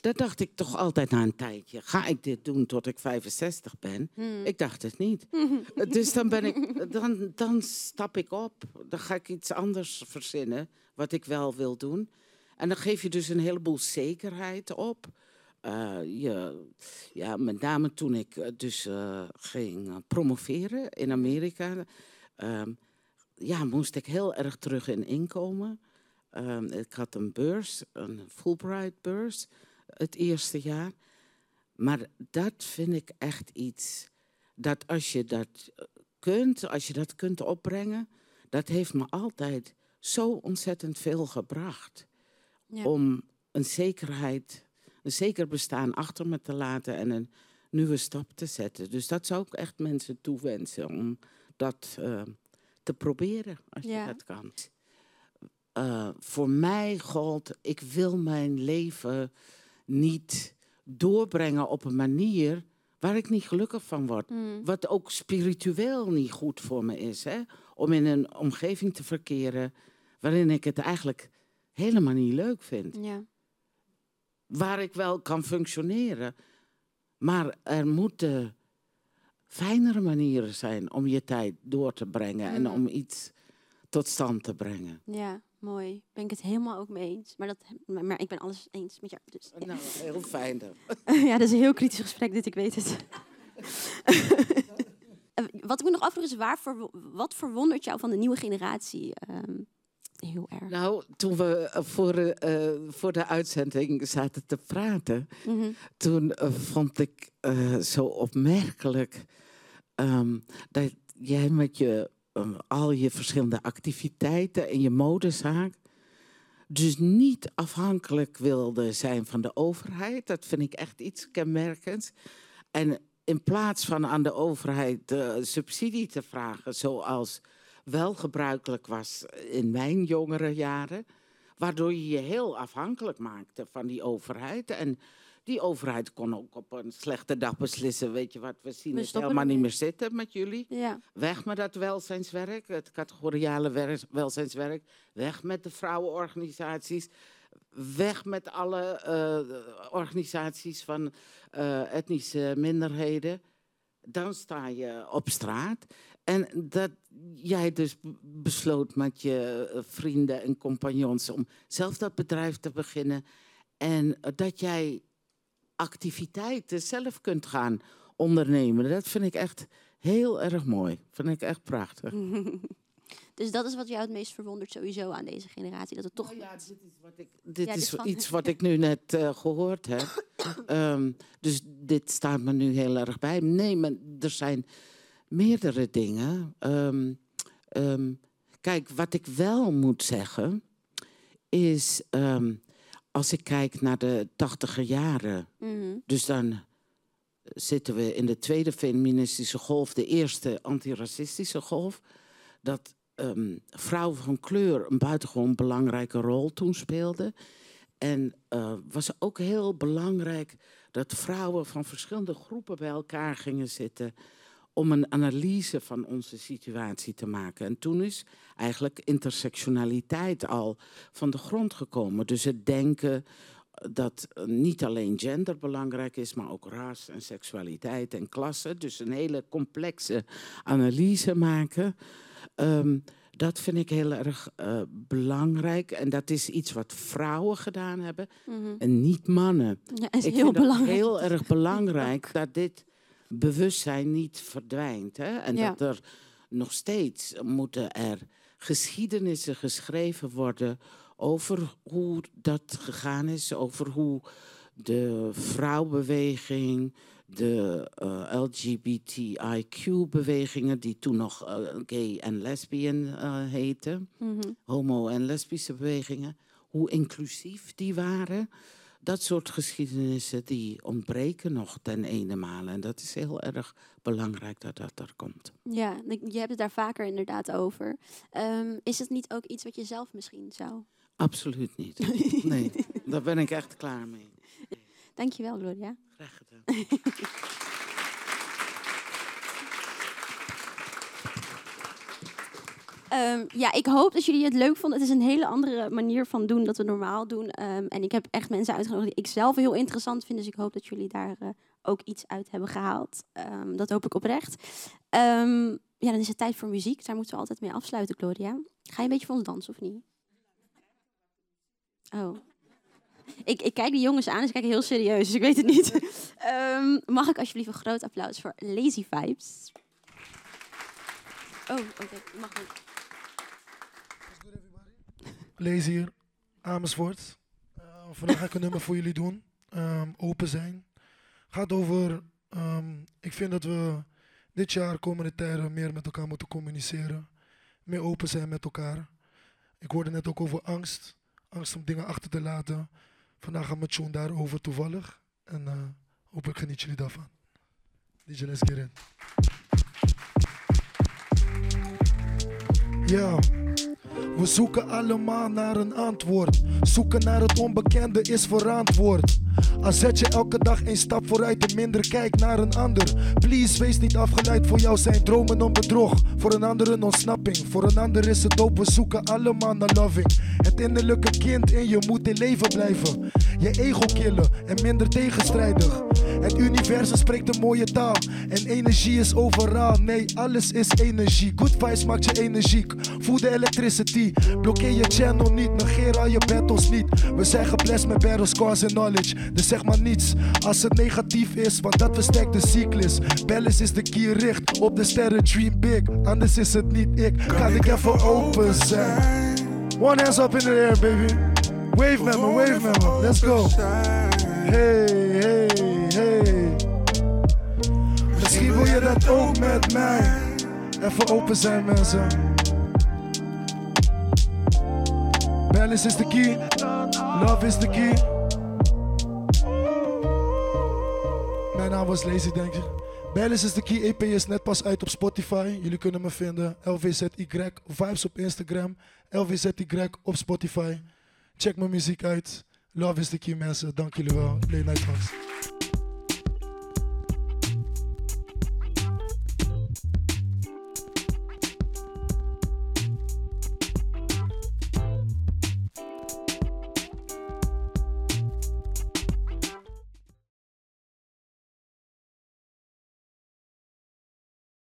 Dat dacht ik toch altijd na een tijdje. Ga ik dit doen tot ik 65 ben? Ik dacht het niet. dus dan, ben ik, dan, dan stap ik op. Dan ga ik iets anders verzinnen wat ik wel wil doen. En dan geef je dus een heleboel zekerheid op. Eh, je, ja, met name toen ik eh, dus eh, ging promoveren in Amerika, ehm, ja, moest ik heel erg terug in inkomen. Ehm, ik had een beurs, een Fulbright-beurs, het eerste jaar. Maar dat vind ik echt iets dat als je dat eh, kunt, als je dat kunt opbrengen, dat heeft me altijd zo ontzettend veel gebracht. Ja. Om een zekerheid, een zeker bestaan achter me te laten en een nieuwe stap te zetten. Dus dat zou ik echt mensen toewensen om dat eh, te proberen, als Ja. je dat kan. Eh, voor mij gold, ik wil mijn leven niet doorbrengen op een manier waar ik niet gelukkig van word. Mm. Wat ook spiritueel niet goed voor me is. Hè? Om in een omgeving te verkeren waarin ik het eigenlijk helemaal niet leuk vind. Ja. Waar ik wel kan functioneren. Maar er moeten fijnere manieren zijn om je tijd door te brengen en Mhm. om iets tot stand te brengen. ja, mooi. Ben ik het helemaal ook mee eens. Maar, dat, maar, maar ik ben alles eens met jou. Dus, ja. Nou, heel fijn dan. ja, dat is een heel kritisch gesprek dit, ik weet het. Eh, Wat ik me nog afvraag is, waar verwo- wat verwondert jou van de nieuwe generatie ehm, heel erg? Nou, toen we eh, voor, eh, voor de uitzending zaten te praten, Mhm. toen vond ik zo opmerkelijk ehm, dat jij met je, al je verschillende activiteiten en je modezaak dus niet afhankelijk wilde zijn van de overheid. Dat vind ik echt iets kenmerkends. En in plaats van aan de overheid eh, subsidie te vragen, zoals wel gebruikelijk was in mijn jongere jaren, waardoor je je heel afhankelijk maakte van die overheid. En die overheid kon ook op een slechte dag beslissen, weet je wat, we zien We het helemaal niet meer zitten met jullie. Ja, Weg met dat welzijnswerk, het categoriale wer- welzijnswerk. Weg met de vrouwenorganisaties. Weg met alle eh, organisaties van eh, etnische minderheden. Dan sta je op straat. En dat jij dus besloot met je eh, vrienden en compagnons om zelf dat bedrijf te beginnen. En dat jij activiteiten zelf kunt gaan ondernemen. Dat vind ik echt heel erg mooi. Vind ik echt prachtig. dus dat is wat jou het meest verwondert sowieso aan deze generatie. Dat het toch... ja, dit is wat ik, dit Ja, is dit iets wat ik nu net eh, gehoord heb. Ehm, dus dit staat me nu heel erg bij. Nee, maar er zijn meerdere dingen. Ehm, ehm, kijk, wat ik wel moet zeggen is, als ik kijk naar de tachtiger jaren, Mhm. dus dan zitten we in de tweede feministische golf, de eerste antiracistische golf, dat ehm, vrouwen van kleur een buitengewoon belangrijke rol toen speelden. En eh was ook heel belangrijk dat vrouwen van verschillende groepen bij elkaar gingen zitten om een analyse van onze situatie te maken. En toen is eigenlijk intersectionaliteit al van de grond gekomen. Dus het denken dat eh, niet alleen gender belangrijk is, maar ook ras en seksualiteit en klasse. Dus een hele complexe analyse maken. Ehm, dat vind ik heel erg eh, belangrijk. En dat is iets wat vrouwen gedaan hebben Mhm. en niet mannen. Ja, is ik heel vind belangrijk. het heel erg belangrijk dat dit bewustzijn niet verdwijnt. Hè? En Ja. dat er nog steeds moeten er geschiedenissen geschreven worden over hoe dat gegaan is, over hoe de vrouwbeweging, de eh, LGBTIQ-bewegingen, die toen nog eh, gay en lesbian eh heten, Mhm. homo- en lesbische bewegingen, hoe inclusief die waren. Dat soort geschiedenissen die ontbreken nog ten ene. En dat is heel erg belangrijk dat dat er komt. Ja, je hebt het daar vaker inderdaad over. Ehm, is het niet ook iets wat je zelf misschien zou... Absoluut niet. Nee, daar ben ik echt klaar mee. Dankjewel, Gloria. Graag gedaan. Ehm, ja, ik hoop dat jullie het leuk vonden. Het is een hele andere manier van doen dat we normaal doen. Ehm, en ik heb echt mensen uitgenodigd die ik zelf heel interessant vind. Dus ik hoop dat jullie daar eh, ook iets uit hebben gehaald. Ehm, dat hoop ik oprecht. Ja, dan is het tijd voor muziek. Daar moeten we altijd mee afsluiten, Gloria. Ga je een beetje voor ons dansen of niet? Oh. Ik, ik kijk die jongens aan, ze kijken heel serieus, dus ik weet het niet. Mag ik alsjeblieft een groot applaus voor Lazy Vibes? Oh, oké. Mag niet. Lees hier, Amersfoort. Eh, vandaag ga ik een nummer voor jullie doen. Ehm, open zijn. Gaat over, ehm, ik vind dat we dit jaar, komende tijden, meer met elkaar moeten communiceren. Meer open zijn met elkaar. Ik hoorde net ook over angst. Angst om dingen achter te laten. Vandaag gaat mijn tune daarover toevallig. En eh, hopelijk genieten jullie daarvan. DJ, let's get. Ja. We zoeken allemaal naar een antwoord. Zoeken naar het onbekende is verantwoord. Al zet je elke dag één stap vooruit en minder kijk naar een ander. Please, wees niet afgeleid voor jou zijn dromen om bedrog. Voor een ander een ontsnapping, voor een ander is het dope. We zoeken allemaal naar loving. Het innerlijke kind in je moet in leven blijven. Je ego killen en minder tegenstrijdig. Het universum spreekt een mooie taal. En energie is overal. Nee, alles is energie. Good vibes maakt je energiek. Voel de electricity. Blokkeer je channel niet. Negeer al je battles niet. We zijn geblest met battles, scars en knowledge. Dus zeg maar niets als het negatief is. Want dat versterkt de cyclus. Balance is de key richt op de sterren. Dream big. Anders is het niet ik. Kan ik even open zijn? One hands up in the air, baby. Wave met me, wave met me. Let's go. Hey, hey, hey. Misschien wil je dat ook met mij. Even open zijn, mensen. Balance is the key. Love is the key. Naam was Lazy, denk is the key. EP is net pas uit op Spotify. Jullie kunnen me vinden. LVZY. Vibes op Instagram. LVZY op Spotify. Check mijn muziek uit. Love is the key, mensen. Dank jullie wel. Play Night.